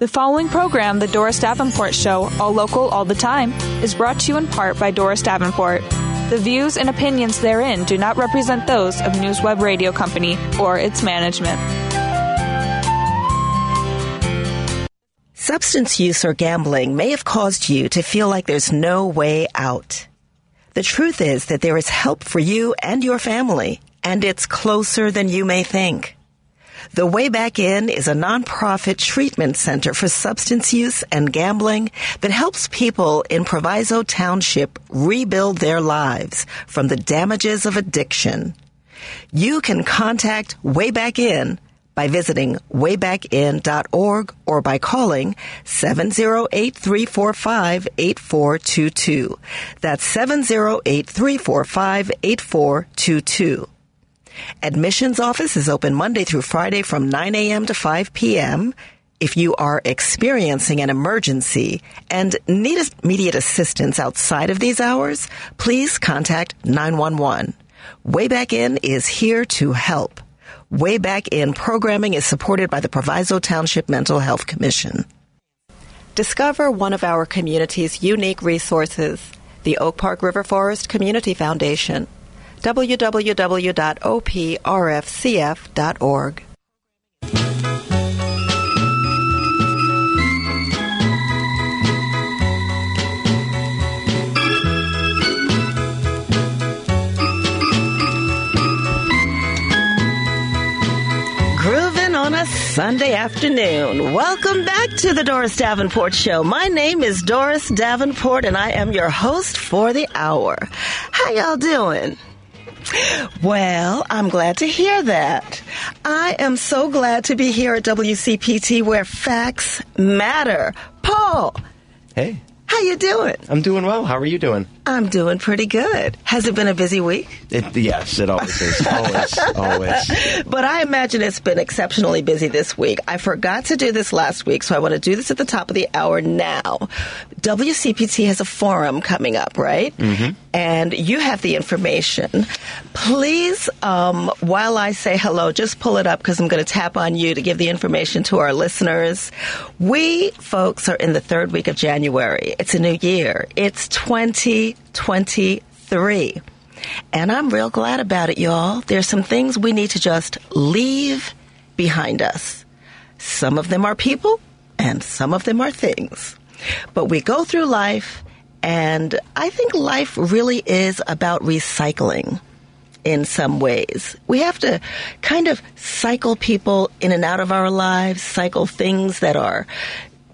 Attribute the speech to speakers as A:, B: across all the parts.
A: The following program, The Doris Davenport Show, all local, all the time, is brought to you in part by Doris Davenport. The views and opinions therein do not represent those of NewsWeb Radio Company or its management.
B: Substance use or gambling may have caused you to feel like there's no way out. The truth is that there is help for you and your family, and it's closer than you may think. The Way Back In is a nonprofit treatment center for substance use and gambling that helps people in Proviso Township rebuild their lives from the damages of addiction. You can contact Way Back In by visiting waybackin.org or by calling 708-345-8422. That's 708-345-8422. Admissions office is open Monday through Friday from 9 a.m. to 5 p.m. If you are experiencing an emergency and need immediate assistance outside of these hours, please contact 911. Way Back In is here to help. Way Back In programming is supported by the Proviso Township Mental Health Commission. Discover one of our community's unique resources, the Oak Park River Forest Community Foundation www.oprfcf.org. Grooving on a Sunday afternoon. Welcome back to the Doris Davenport Show. My name is Doris Davenport and I am your host for the hour. How y'all doing? Well, I'm glad to hear that. I am so glad to be here at WCPT where facts matter. Paul.
C: Hey.
B: How you doing?
C: I'm doing well. How are you doing?
B: I'm doing pretty good. Has it been a busy week?
C: It, yes, it always is. always, always.
B: But I imagine it's been exceptionally busy this week. I forgot to do this last week, so I want to do this at the top of the hour now. WCPT has a forum coming up, right? Mm-hmm. And you have the information. Please, um, while I say hello, just pull it up because I'm going to tap on you to give the information to our listeners. We folks are in the third week of January. It's a new year. It's 2023. And I'm real glad about it, y'all. There's some things we need to just leave behind us. Some of them are people, and some of them are things. But we go through life, and I think life really is about recycling in some ways. We have to kind of cycle people in and out of our lives, cycle things that are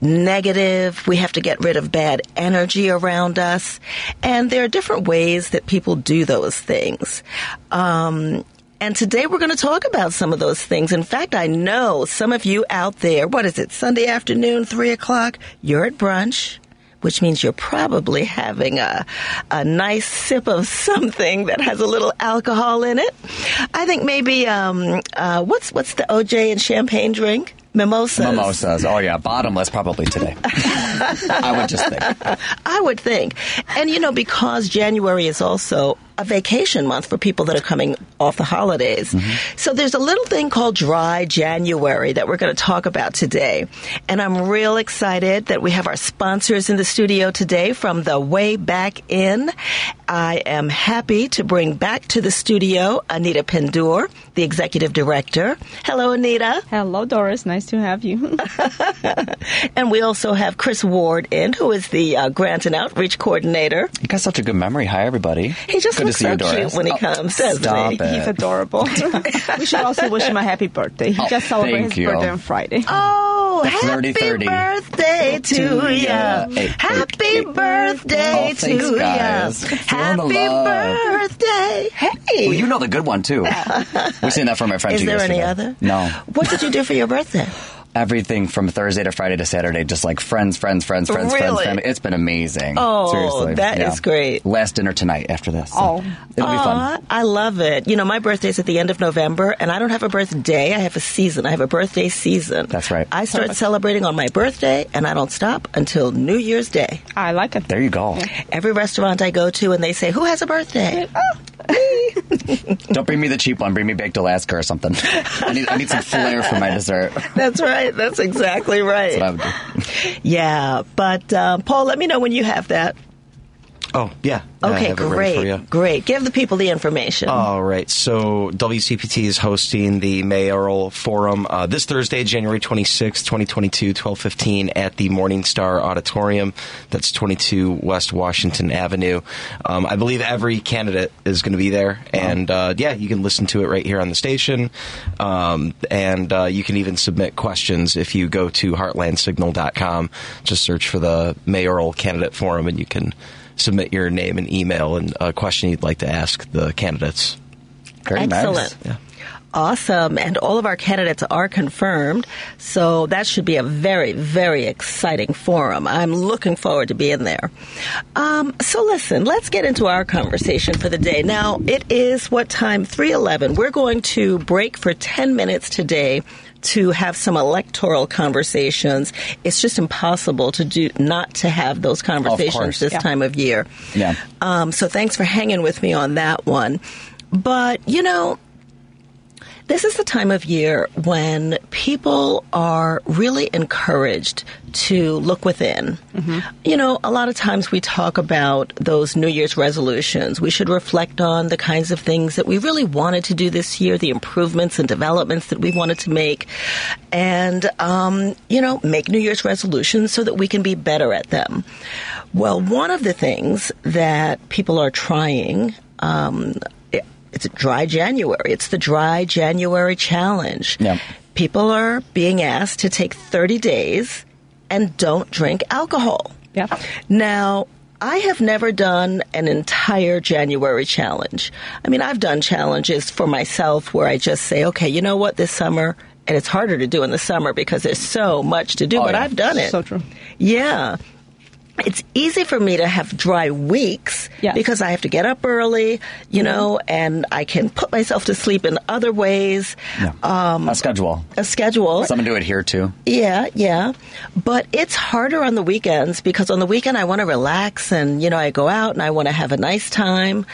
B: negative. We have to get rid of bad energy around us. And there are different ways that people do those things. Um, and today we're going to talk about some of those things. In fact, I know some of you out there, what is it, Sunday afternoon, three o'clock, you're at brunch which means you're probably having a, a nice sip of something that has a little alcohol in it. I think maybe um, uh, what's what's the OJ and champagne drink? Mimosas.
D: Mimosas. Oh yeah, bottomless probably today. I would just think.
B: I would think. And you know, because January is also a vacation month for people that are coming off the holidays. Mm-hmm. So there's a little thing called dry January that we're going to talk about today. And I'm real excited that we have our sponsors in the studio today from the way back in. I am happy to bring back to the studio Anita Pendur, the executive director. Hello, Anita.
E: Hello, Doris. Nice to have you.
B: and we also have Chris Ward in, who is the uh, grant and outreach coordinator.
D: You got such a good memory. Hi, everybody.
B: He just
D: good to see
B: so
D: you, Doris.
B: cute when he
D: Oh,
B: comes,
D: stop
B: he?
D: it.
E: He's adorable. we should also wish him a happy birthday. He
D: Oh,
E: just celebrated his
D: you.
E: birthday on Friday.
B: Oh,
D: The
B: happy
D: 30.
B: birthday to
D: To
B: ya.
D: ya. Hey,
B: Happy
D: hey, hey.
B: birthday to
D: guys.
B: ya.
D: Feeling the
B: Happy birthday. Hey.
D: Well, you know the good one too. We're seeing that from my friend.
B: Is
D: too
B: there any other?
D: No.
B: What did you do for your birthday?
D: Everything from Thursday to Friday to Saturday, just like friends, friends, friends, friends, friends, family. It's been amazing.
B: Oh,
D: Seriously.
B: that
D: yeah.
B: is great.
D: Last dinner tonight after this. so
E: Oh.
D: It'll be fun.
B: Aw, I love it. You know, my birthday's at the end of November, and I don't have a birthday. I have a season. I have a birthday season.
D: That's right.
B: I start celebrating on my birthday, and I don't stop until New Year's Day.
E: I like it.
D: There you go.
B: Every restaurant I go to, and they say, "Who has a birthday?" Oh.
D: Don't bring me the cheap one. Bring me baked Alaska or something. I need, I need some flair for my dessert.
B: That's right. That's exactly right.
D: That's what I would do.
B: Yeah, but uh, Paul, let me know when you have that.
C: Oh, yeah.
B: Okay,
C: have it ready for
B: great, great. Give the people the information.
C: All right. So WCPT is hosting the mayoral forum uh, this Thursday, January 26, 2022, 1215 at the Morningstar Auditorium. That's 22 West Washington Avenue. Um, I believe every candidate is going to be there. And uh, yeah, you can listen to it right here on the station. Um, and uh, you can even submit questions if you go to heartlandsignal.com. Just search for the mayoral candidate forum and you can submit your name and email and a question you'd like to ask the candidates.
D: Very
B: Excellent.
D: nice.
B: Awesome. And all of our candidates are confirmed. So that should be a very, very exciting forum. I'm looking forward to being there. Um, so listen, let's get into our conversation for the day. Now, it is what time? 311. We're going to break for 10 minutes today to have some electoral conversations. It's just impossible to do not to have those conversations this
E: Yeah.
B: time of year.
D: Yeah.
B: Um, so thanks for hanging with me on that one. But, you know, this is the time of year when people are really encouraged to look within. You know, a lot of times we talk about those New Year's resolutions. We should reflect on the kinds of things that we really wanted to do this year, the improvements and developments that we wanted to make, and, um, you know, make New Year's resolutions so that we can be better at them. Well, one of the things that people are trying, um, it's a dry January. It's the dry January challenge.
D: Yeah.
B: People are being asked to take 30 days and don't drink alcohol.
E: Yeah.
B: Now, I have never done an entire January challenge. I mean, I've done challenges for myself where I just say, okay, you know what, this summer, and it's harder to do in the summer because there's so much to do,
D: Oh,
B: but
D: yeah.
B: I've done it.
E: So true.
B: Yeah. It's easy for me to have dry weeks
E: Yes.
B: because I have to get up early, you know, and I can put myself to sleep in other ways. Um,
D: a schedule.
B: a schedule.
D: Something to here too.
B: Yeah, yeah. But it's harder on the weekends because on the weekend I want to relax and, you know, I go out and I want to have a nice time.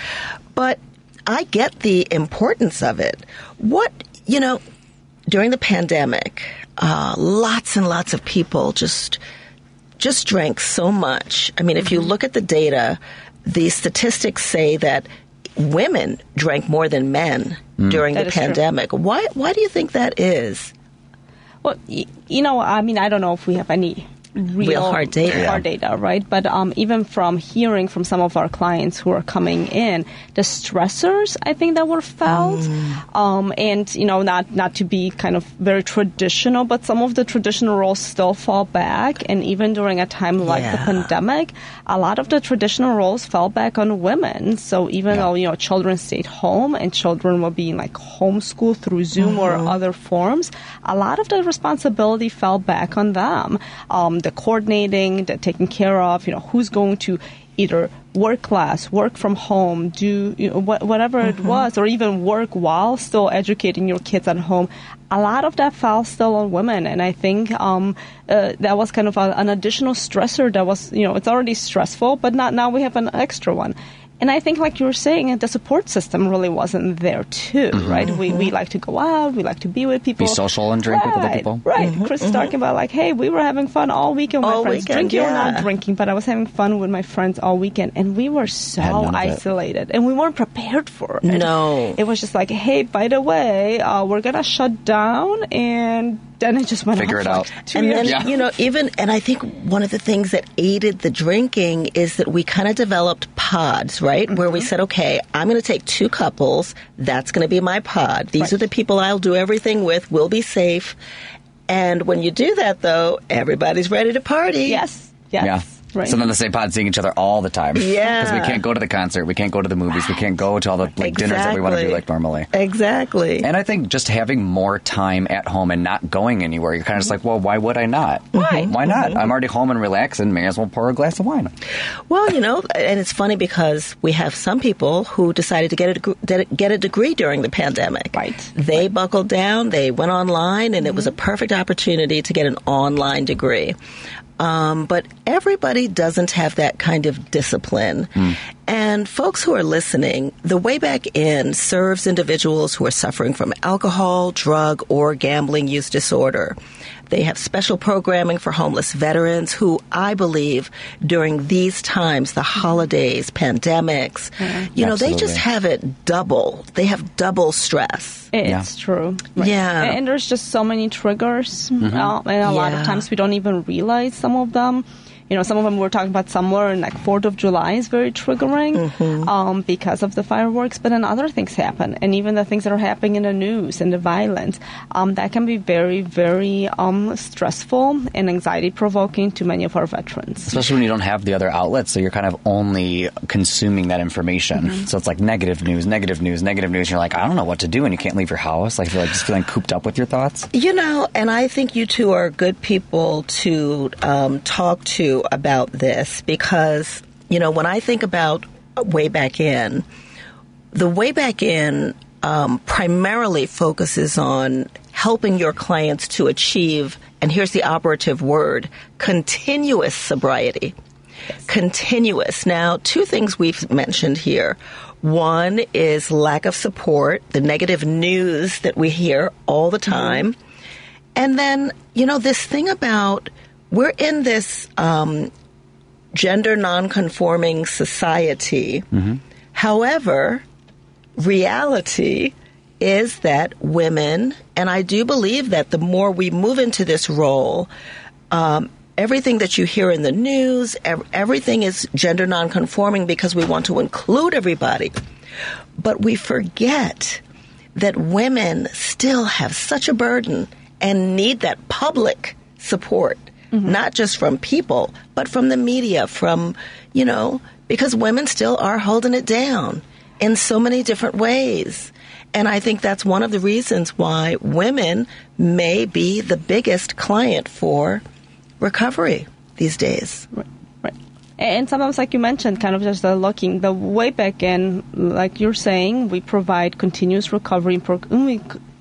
B: But I get the importance of it. What, you know, during the pandemic, uh, lots and lots of people just just drank so much. I mean, if you mm-hmm. look at the data, the statistics say that women drank more than men mm. during
E: That
B: the
E: is true.
B: pandemic. Why why do you think that is?
E: Well, y- you know, I mean, I don't know if we have any real,
B: Real hard data.
E: hard data, right? But um, even from hearing from some of our clients who are coming in, the stressors I think that were felt,
B: Mm.
E: um, and you know, not not to be kind of very traditional, but some of the traditional roles still fall back, and even during a time like the pandemic, a lot of the traditional roles fell back on women. So even though you know children stayed home and children were being like homeschooled through Zoom or
B: Mm-hmm.
E: other forms, a lot of the responsibility fell back on them. Um, the coordinating, the taking care of, you know, who's going to either work class, work from home, do you know, wha- whatever it was, or even work while still educating your kids at home. A lot of that fell still on women, and I think um, uh, that was kind of a, an additional stressor. That was, you know, it's already stressful, but not now we have an extra one. And I think, like you were saying, the support system really wasn't there too, mm-hmm. right? We, we mm-hmm. like to go out, we like to be with people,
D: Be social and drink with other
E: Right,
D: people.
E: Right. Mm-hmm, Chris is talking about like, hey, we were having fun all weekend with
B: All
E: my friends,
B: weekend,
E: drinking or
B: yeah.
E: not drinking, but I was having fun with my friends all weekend, and we were so
D: Had it.
E: isolated, and we weren't prepared for it.
B: No.
E: it was just like, hey, by the way, uh, we're gonna shut down, and then it just went
D: Figure
E: on
D: it
E: for
D: out.
E: two
B: and
E: years.
B: then
D: Yeah.
B: you know even and i think one of the things that aided the drinking is that we kind of developed pods right where we mm-hmm. said okay i'm going to take two couples that's going to be my pod these
E: Right.
B: are the people i'll do everything with we'll be safe and when you do that though everybody's ready to party
E: yes, yes,
D: Yeah.
E: Right.
D: So then the same pod seeing each other all the time.
B: Yeah.
D: Because we can't go to the concert, we can't go to the movies, we can't go to all the like dinners that we want to do like normally.
B: exactly
D: And I think just having more time at home and not going anywhere, you're kind of just like, well, why would I not? Mm-hmm.
E: Why? Mm-hmm.
D: Why not? I'm already home and relaxing. May as well pour a glass of wine.
B: Well, you know, and it's funny because we have some people who decided to get a get a degree during the pandemic.
E: Right.
B: They buckled down. They went online, and it was a perfect opportunity to get an online degree. Um, but everybody doesn't have that kind of discipline. And folks who are listening, the Way Back In serves individuals who are suffering from alcohol, drug, or gambling use disorder. They have special programming for homeless veterans who I believe during these times, the holidays, pandemics, you know, they just have it double. They have double stress.
E: It's true.
B: Yeah.
E: And, and there's just so many triggers. uh, and a lot of times we don't even realize some of them. You know, some of them we're talking about somewhere in like 4th of July is very triggering
B: Mm-hmm.
E: um, because of the fireworks, but then other things happen. And even the things that are happening in the news and the violence, um, that can be very, very um, stressful and anxiety provoking to many of our veterans.
D: Especially when you don't have the other outlets, so you're kind of only consuming that information.
B: Mm-hmm.
D: So it's like negative news, negative news, negative news. You're like, I don't know what to do, and you can't leave your house. Like, you're like just feeling cooped up with your thoughts.
B: You know, and I think you two are good people to um, talk to about this because, you know, when I think about way back in, the way back in um, primarily focuses on helping your clients to achieve, and here's the operative word, continuous sobriety. Continuous. Now, two things we've mentioned here. One is lack of support, the negative news that we hear all the time. And then, you know, this thing about we're in this um, gender nonconforming society. However, reality is that women, and I do believe that the more we move into this role, um, everything that you hear in the news, ev- everything is gender nonconforming because we want to include everybody. But we forget that women still have such a burden and need that public support, not just from people, but from the media, from, you know, because women still are holding it down in so many different ways. And I think that's one of the reasons why women may be the biggest client for recovery these days.
E: Right. And sometimes, like you mentioned, kind of just uh, looking the way back in, like you're saying, we provide continuous recovery. Pro-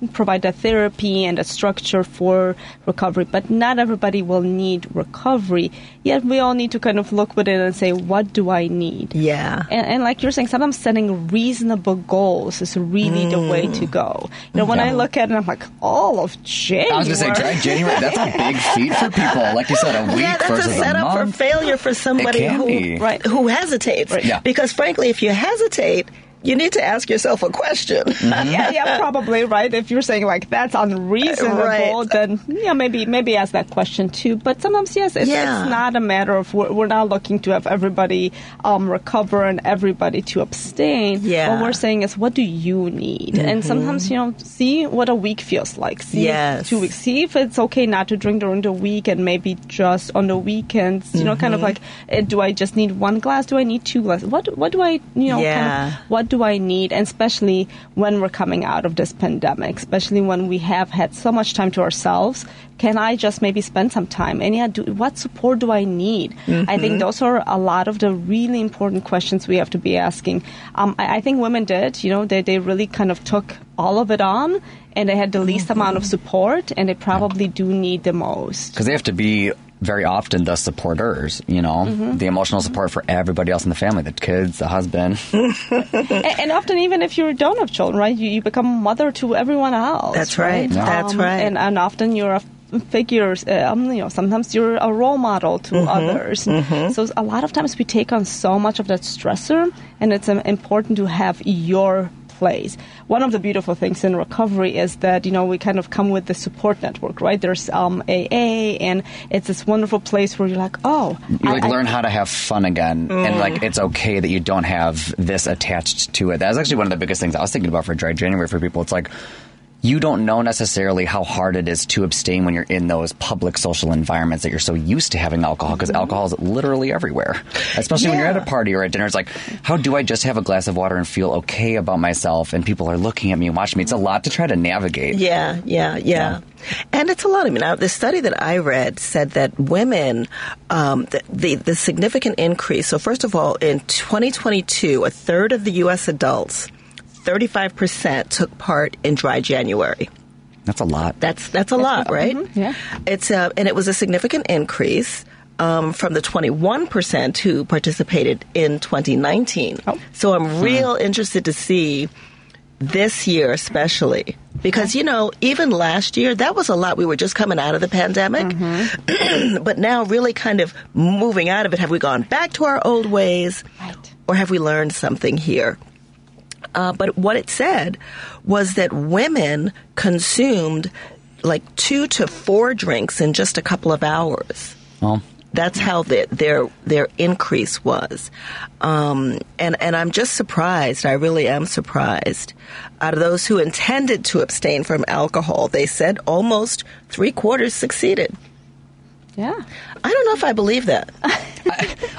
E: provide a therapy and a structure for recovery, but not everybody will need recovery. Yet we all need to kind of look within and say, what do I need?
B: Yeah.
E: And, and like you're saying, sometimes setting reasonable goals is really the way to mm. go. You know, when I look at it, I'm like, all of January.
D: I was going to say, dry January, that's a big feat for people. Like you said, a week
B: yeah, that's a
D: versus a,
B: setup for failure for somebody who
D: be.
E: Right.
B: who hesitates.
D: Yeah.
B: Because frankly, if you hesitate, you need to ask yourself a question.
E: yeah, yeah, probably right. If you're saying like that's unreasonable,
B: Right.
E: then yeah, maybe maybe ask that question too. But sometimes yes, it's,
B: Yeah.
E: it's not a matter of we're, we're not looking to have everybody um, recover and everybody to abstain.
B: Yeah. Mm-hmm.
E: what we're saying is what do you need? And sometimes you know, see what a week feels like. See
B: Yes.
E: two weeks. See if it's okay not to drink during the week and maybe just on the weekends. You know, kind of
B: Mm-hmm.
E: like, eh, do I just need one glass? Do I need two glasses? What what do I you know?
B: Yeah.
E: Kind of, what do I need? And especially when we're coming out of this pandemic, especially when we have had so much time to ourselves, can I just maybe spend some time? And yeah, do, what support do I need? I think those are a lot of the really important questions we have to be asking. Um, I, I think women did, you know, they, they really kind of took all of it on and they had the least amount of support and they probably do need the most.
D: Because they have to be very often the supporters, you know,
B: Mm-hmm.
D: the emotional support for everybody else in the family, the kids, the husband.
E: and, and often even if you don't have children, right, you, you become mother to everyone else.
B: That's right.
D: Yeah.
B: That's right.
E: And, and often you're a figure, um, you know, sometimes you're a role model to
B: Mm-hmm.
E: others. So a lot of times we take on so much of that stressor, and it's um, important to have your place. One of the beautiful things in recovery is that you know we kind of come with the support network, right? There's um, AA, and it's this wonderful place where you're like, oh,
D: You like
E: I- I-
D: learn how to have fun again, and
B: Mm.
D: like it's okay that you don't have this attached to it. That's actually one of the biggest things I was thinking about for dry January for people. It's like you don't know necessarily how hard it is to abstain when you're in those public social environments that you're so used to having alcohol because alcohol is literally everywhere. Especially when you're at a
B: Mm-hmm.
D: Party or at dinner, it's like, how do I just have a glass of water and feel okay about myself? And people are looking at me and watching me. It's a lot to try to navigate.
B: Yeah, yeah, yeah. And it's a lot. I mean, now, the study that I read said that women, um, the, the the significant increase. So, first of all, in 2022, a third of the U.S. adults, 35 percent, took part in Dry January.
D: That's a lot.
B: That's that's a lot, right? Mm-hmm.
E: yeah.
B: It's a, and it was a significant increase. um, from the 21% who participated in 2019.
E: Oh.
B: So I'm hmm. real interested to see this year, especially. Because, you know, even last year, that was a lot. We were just coming out of the pandemic. Mm-hmm. but now, really kind of moving out of it, have we gone back to our old ways?
E: Right.
B: Or have we learned something here? Uh, but what it said was that women consumed like two to four drinks in just a couple of hours.
D: Well,
B: That's how the, their their increase was, um, and and I'm just surprised. I really am surprised. Out of those who intended to abstain from alcohol, they said almost three quarters succeeded.
E: Yeah.
B: I don't know if I believe that.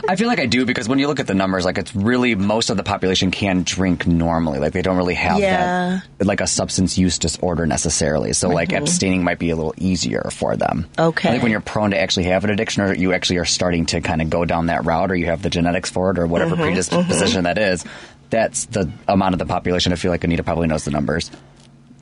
D: I feel like I do because when you look at the numbers, like it's really most of the population can drink normally. Like they don't really have
B: Yeah.
D: that like a substance use disorder necessarily. So like abstaining might be a little easier for them.
B: Okay.
D: I think when you're prone to actually have an addiction, or you actually are starting to kind of go down that route, or you have the genetics for it, or whatever mm-hmm, predisposition mm-hmm. that is. That's the amount of the population. I feel like Anita probably knows the numbers.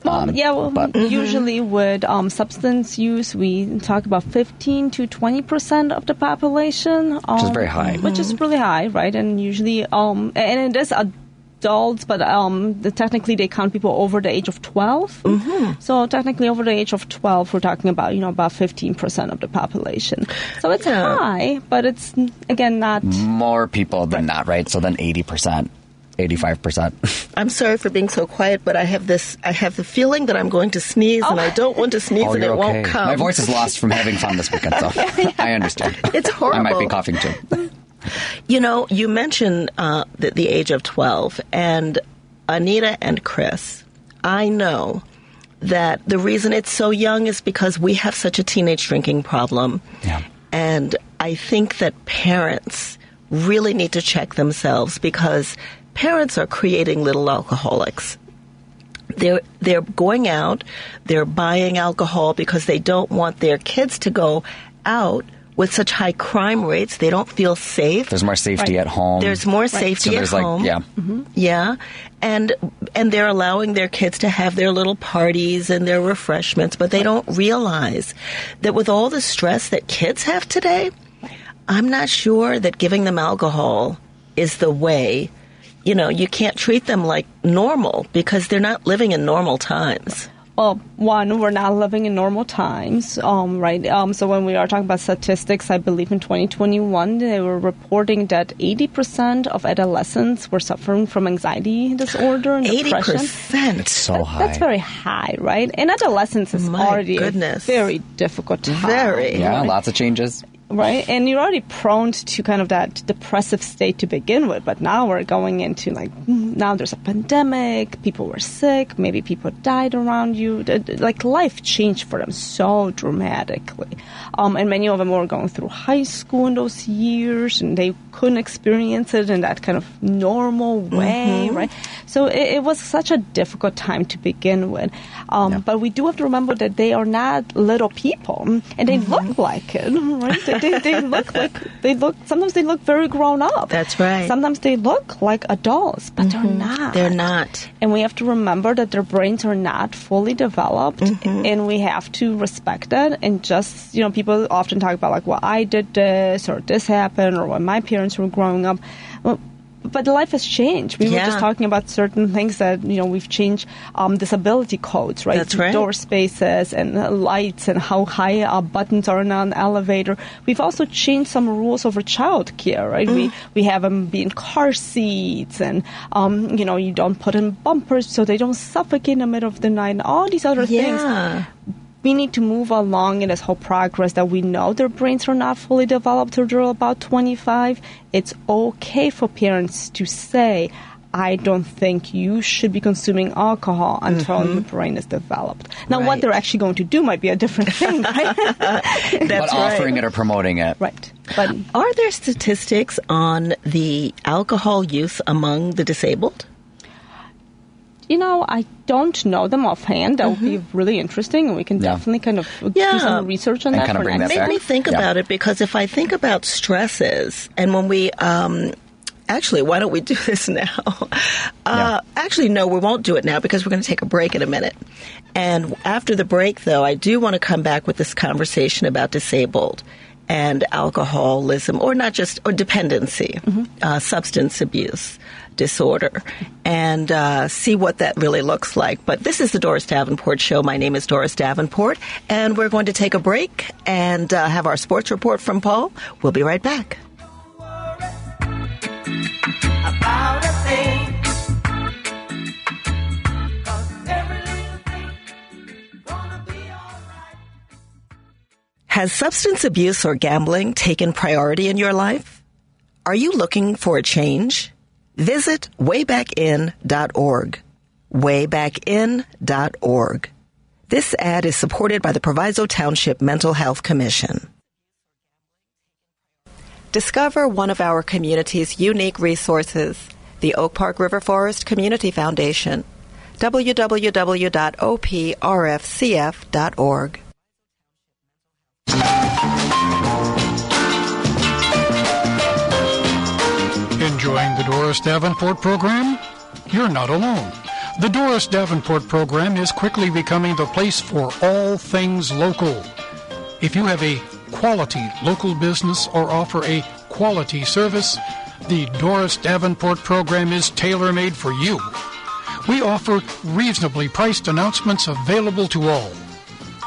E: Well, yeah, well,
D: but-
E: usually with um, substance use, we talk about 15 to 20 percent of the population, um,
D: is very high.
E: Which is really high, right? And usually, um, and it is adults, but um, the, technically they count people over the age of 12. Mm-hmm. So technically, over the age of 12, we're talking about you know about 15 percent of the population. So it's
B: Yeah.
E: high, but it's again not.
D: More people than not, right? So then eighty percent, eighty-five percent.
B: I'm sorry for being so quiet, but I have this. I have the feeling that I'm going to sneeze, and I don't want to sneeze,
D: Oh,
B: and it
D: okay.
B: won't come.
D: My voice is lost from having fun this weekend, so I understand.
B: It's horrible.
D: I might be coughing too.
B: You know, you mentioned uh, the, the age of 12, and Anita and Chris, I know that the reason it's so young is because we have such a teenage drinking problem.
D: Yeah.
B: And I think that parents really need to check themselves because parents are creating little alcoholics. They're they're going out, they're buying alcohol because they don't want their kids to go out with such high crime rates. They don't feel safe.
D: There's more safety
E: Right.
D: at home.
B: There's more safety
D: so there's
B: at
D: like
B: home.
D: yeah. Mm-hmm.
B: Yeah. And and they're allowing their kids to have their little parties and their refreshments, but they don't realize that with all the stress that kids have today, I'm not sure that giving them alcohol is the way. You know, you can't treat them like normal because they're not living in normal times.
E: Well, one, we're not living in normal times, um, right? Um, so when we are talking about statistics, I believe in 2021 they were reporting that 80% of adolescents were suffering from anxiety disorder and
B: Eighty
E: depression.
B: percent.
D: So high.
E: That's very high, right? And adolescence is
B: My
E: already
B: goodness.
E: a very difficult time.
B: Very.
D: yeah,
E: right?
D: lots of changes.
E: Right? And you're already prone to kind of that depressive state to begin with, but now we're going into like now there's a pandemic, people were sick, maybe people died around you, like life changed for them so dramatically, um, and many of them were going through high school in those years, and they couldn't experience it in that kind of normal way, right? So it, it was such a difficult time to begin with, um, but we do have to remember that they are not little people, and they look like it, right? They, they, they look like they look. Sometimes they look very grown up.
B: That's right.
E: Sometimes they look like adults, but they're not.
B: They're not.
E: And we have to remember that their brains are not fully developed,
B: Mm-hmm.
E: and we have to respect that. And just, you know, people often talk about, like, well, I did this, or this happened, or when my parents were growing up. Well, but life has changed. We were just talking about certain things that, you know, we've changed um, disability codes, right?
B: That's right.
E: Door spaces and uh, lights and how high our buttons are in an elevator. We've also changed some rules over childcare, right? We
B: Mm.
E: we have them be in car seats and, um, you know, you don't put in bumpers so they don't suffocate in the middle of the night and all these other things
B: Yeah.
E: We need to move along in this whole progress that we know their brains are not fully developed till they're about 25. It's okay for parents to say, I don't think you should be consuming alcohol until mm-hmm. your brain is developed. Now, what they're actually going to do might be a different thing, right?
B: That's
D: but
B: right.
D: offering it or promoting it.
E: right. But
B: Are there statistics on the alcohol use among the disabled?
E: You know, I don't know them offhand. That would be really interesting, and we can
D: Yeah.
E: definitely kind of
B: Yeah.
E: do some research on
D: And
E: that
D: kind of
E: for
D: bring
E: next
D: that
B: Made me think
D: Yeah.
B: about it because if I think about stresses, and when we, um, actually, why don't we do this now? Uh, Actually, no, we won't do it now because we're going to take a break in a minute. And after the break, though, I do want to come back with this conversation about disabled and alcoholism, or not just, or dependency, uh, substance abuse disorder, and uh, see what that really looks like. But this is the Doris Davenport Show. My name is Doris Davenport, and we're going to take a break and uh, have our sports report from Paul. We'll be right back.
F: about a thing. 'Cause every little thing gonna be alright.
B: Has substance abuse or gambling taken priority in your life? Are you looking for a change? Visit waybackin.org. Waybackin.org. This ad is supported by the Proviso Township Mental Health Commission. Discover one of our community's unique resources, the Oak Park River Forest Community Foundation. www.oprfcf.org.
G: Enjoying the Doris Davenport program? You're not alone. The Doris Davenport program is quickly becoming the place for all things local. If you have a quality local business or offer a quality service, the Doris Davenport program is tailor made for you. We offer reasonably priced announcements available to all.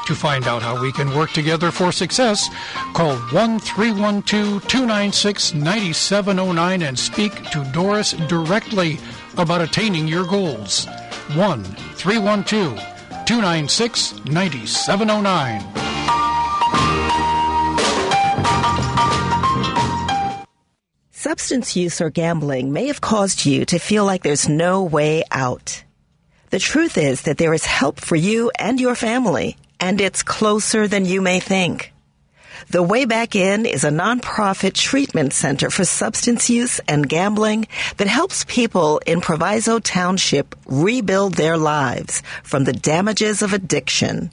G: To find out how we can work together for success, call 1 312 296 9709 and speak to Doris directly about attaining your goals. 1 312 296 9709.
B: Substance use or gambling may have caused you to feel like there's no way out. The truth is that there is help for you and your family, and it's closer than you may think. The Way Back In is a nonprofit treatment center for substance use and gambling that helps people in Proviso Township rebuild their lives from the damages of addiction.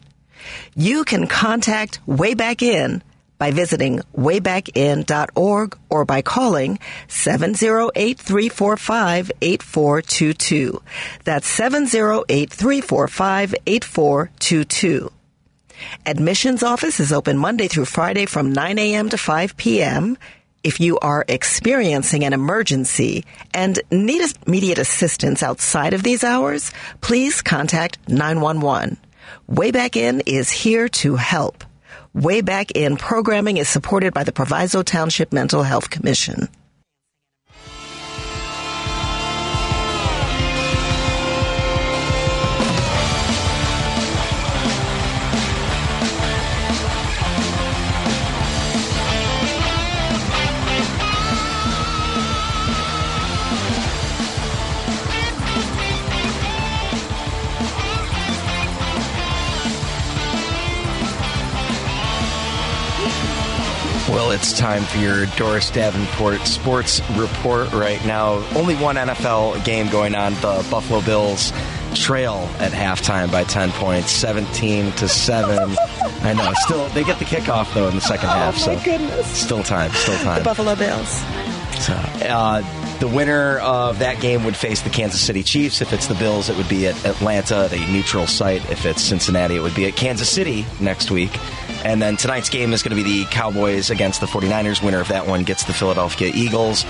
B: You can contact Way Back In by visiting waybackin.org or by calling 708-345-8422. That's 708-345-8422. Admissions office is open Monday through Friday from 9 a.m. to 5 p.m. If you are experiencing an emergency and need immediate assistance outside of these hours, please contact 911. Way Back In is here to help. Way Back In programming is supported by the Proviso Township Mental Health Commission.
C: It's time for your Doris Davenport sports report right now. Only one NFL game going on. The Buffalo Bills trail at halftime by 10 points, 17 to 7. I know. Still, they get the kickoff, though, in the second half.
B: Oh, my
C: so
B: goodness.
C: Still time. Still time.
B: The Buffalo Bills.
C: So, uh, the winner of that game would face the Kansas City Chiefs. If it's the Bills, it would be at Atlanta, the neutral site. If it's Cincinnati, it would be at Kansas City next week. And then tonight's game is going to be the Cowboys against the 49ers. Winner of that one gets the Philadelphia Eagles.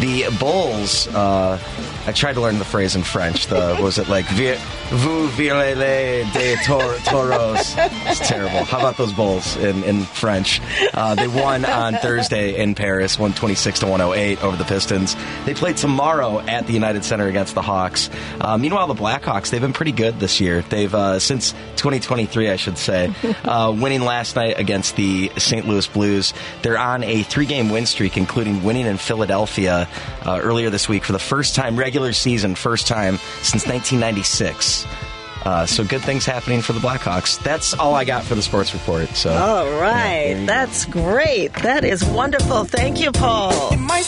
C: The Bulls, uh, I tried to learn the phrase in French. The was it like "Vi- vous virez de tor- toros? It's terrible. How about those Bulls in, in French? Uh, they won on Thursday in Paris, 126 to 108 over the Pistons. They play tomorrow at the United Center against the Hawks. Uh, meanwhile, the Blackhawks they've been pretty good this year. They've uh, since 2023, I should say, uh, winning last night against the St. Louis Blues. They're on a three-game win streak, including winning in Philadelphia uh, earlier this week for the first time regular season, first time since 1996. Uh, so good things happening for the Blackhawks. That's all I got for the sports report. So
B: all right,
C: Yeah,
B: right.
C: there you go.
B: That's great. That is wonderful. Thank you, Paul.
F: It might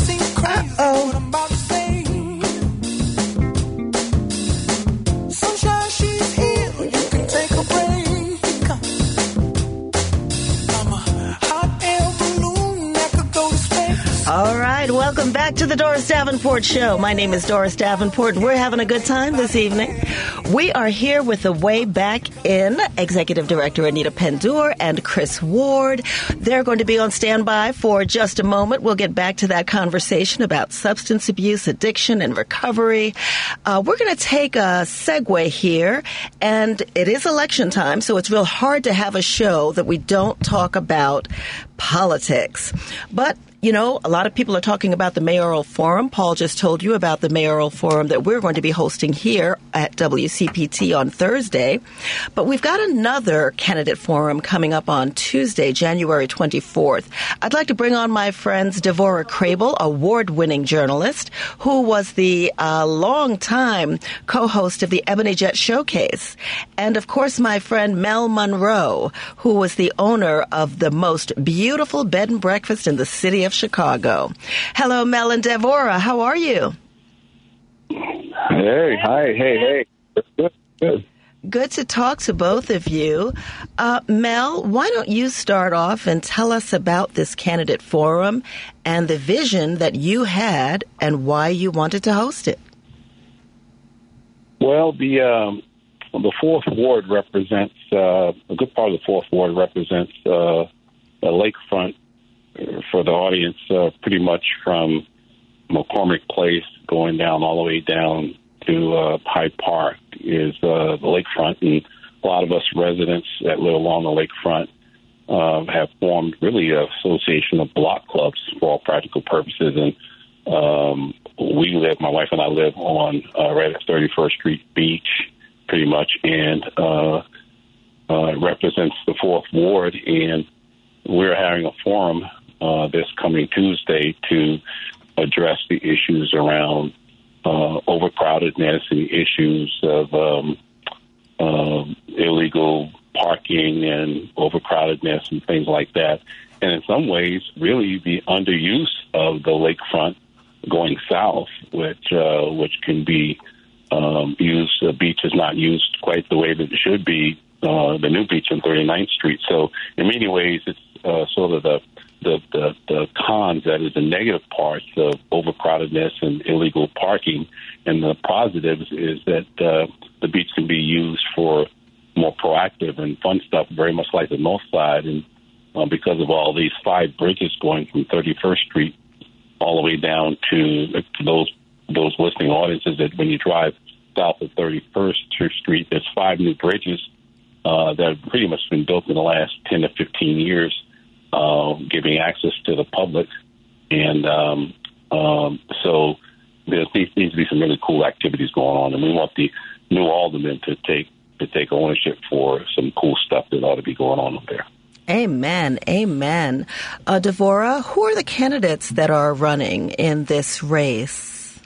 B: Welcome back to the Doris Davenport Show. My name is Doris Davenport. We're having a good time this evening. We are here with the way back in Executive Director Anita Pendur and Chris Ward. They're going to be on standby for just a moment. We'll get back to that conversation about substance abuse, addiction, and recovery. Uh, we're going to take a segue here, and it is election time, so it's real hard to have a show that we don't talk about politics. But you know, a lot of people are talking about the mayoral forum. Paul just told you about the mayoral forum that we're going to be hosting here at WCPT on Thursday. But we've got another candidate forum coming up on Tuesday, January 24th. I'd like to bring on my friends Devorah Crable, award winning journalist, who was the uh, long-time co-host of the Ebony Jet Showcase. And of course, my friend Mel Monroe, who was the owner of the most beautiful bed and breakfast in the city of Chicago. Hello, Mel and Devora. How are you?
H: Hey, hi, hey, hey. Good, good.
B: Good to talk to both of you. Uh, Mel, why don't you start off and tell us about this candidate forum and the vision that you had and why you wanted to host it?
H: Well, the um, the fourth ward represents uh, a good part of the fourth ward represents uh, the lakefront for the audience, uh, pretty much from McCormick Place going down all the way down to uh, Hyde Park is uh, the lakefront, and a lot of us residents that live along the lakefront uh, have formed really an association of block clubs for all practical purposes. And um, we live, my wife and I live on uh, right at 31st Street Beach, pretty much, and uh, uh, it represents the fourth ward. And we're having a forum uh, this coming Tuesday to address the issues around uh, overcrowdedness and issues of um, uh, illegal parking and overcrowdedness and things like that. And in some ways, really the underuse of the lakefront going south, which uh, which can be um, used. The beach is not used quite the way that it should be. Uh, the new beach on 39th Street. So in many ways, it's uh, sort of the the, the, the cons, that is the negative parts of overcrowdedness and illegal parking, and the positives is that uh, the beach can be used for more proactive and fun stuff, very much like the North Side. And uh, because of all these five bridges going from 31st Street all the way down to, to those those listening audiences, that when you drive south of 31st Street, there's five new bridges uh, that have pretty much been built in the last 10 to 15 years uh, giving access to the public. And um, um, so there needs to be some really cool activities going on, and we want the new aldermen to take to take ownership for some cool stuff that ought to be going on up there.
B: Amen. Amen. Uh, Devorah, who are the candidates that are running in this race?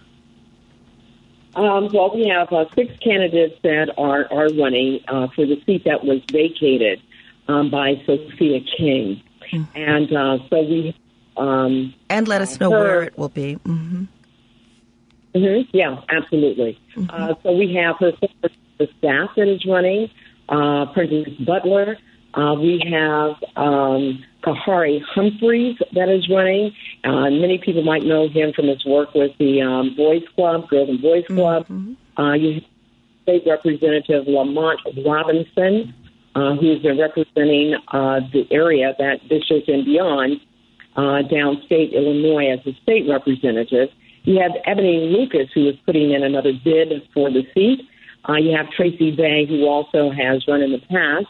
I: Um, well, we have uh, six candidates that are, are running uh, for the seat that was vacated um, by Sophia King. And uh, so we. Um,
B: and let us know
I: her,
B: where it will be. Mm-hmm.
I: Mm-hmm, yeah, absolutely. Mm-hmm. Uh, so we have her the staff that is running, uh, Prentice Butler. Uh, we have um, Kahari Humphreys that is running. Uh, many people might know him from his work with the um, Boys Club, Girls and Boys Club.
B: Mm-hmm.
I: Uh, you have State Representative Lamont Robinson, uh, who's been representing uh, the area, that district and beyond, uh, downstate Illinois as a state representative. You have Ebony Lucas, who is putting in another bid for the seat. Uh, you have Tracey Bey, who also has run in the past,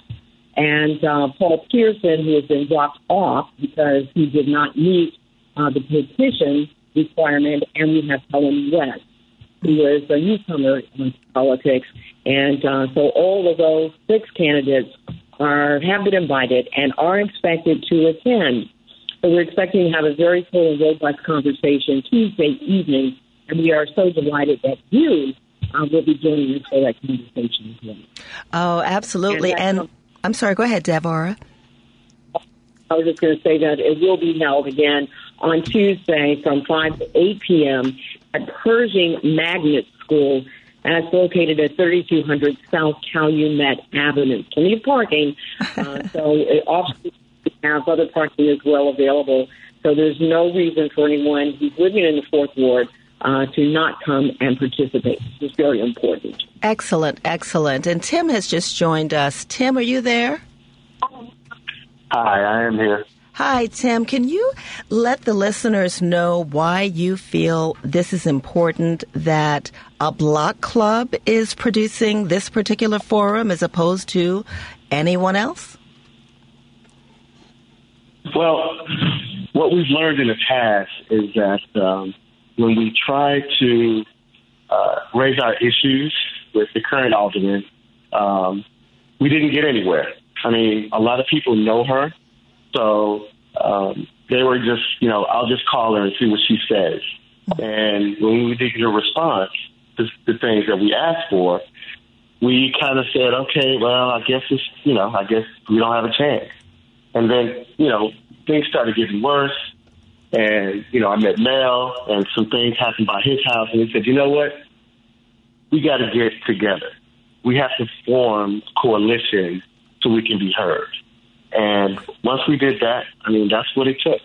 I: and uh, Paul Pearson, who has been dropped off because he did not meet uh, the petition requirement, and we have Helen West, who is a newcomer in politics. And uh, so all of those six candidates are have been invited and are expected to attend. So we're expecting to have a very full and robust conversation Tuesday evening, and we are so delighted that you uh, will be joining us for that conversation as well.
B: Oh, absolutely.
I: And,
B: And, I'm sorry, go ahead, Devorah.
I: I was just going to say that it will be held again on Tuesday from 5 to 8 p.m. at Pershing Magnet School. And it's located at 3200 South Calumet Avenue. Plenty of parking. Uh, so it also we have other parking as well available So there's no reason for anyone who's living in the fourth ward uh, to not come and participate. It's very important.
B: Excellent, excellent. And Tim has just joined us. Tim, are you there?
J: Hi, I am here.
B: Hi, Tim. Can you let the listeners know why you feel this is important that a block club is producing this particular forum as opposed to anyone else?
J: Well, what we've learned in the past is that um, when we try to uh, raise our issues with the current alderman, um, we didn't get anywhere. I mean, a lot of people know her, so um, they were just, you know, I'll just call her and see what she says. And when we didn't get a response to the things that we asked for, we kind of said, okay, well, I guess it's, you know, I guess we don't have a chance. And then, you know, things started getting worse. And, you know, I met Mel and some things happened by his house. And he said, you know what? We got to get together. We have to form coalition so we can be heard. And once we did that, I mean, that's what it took.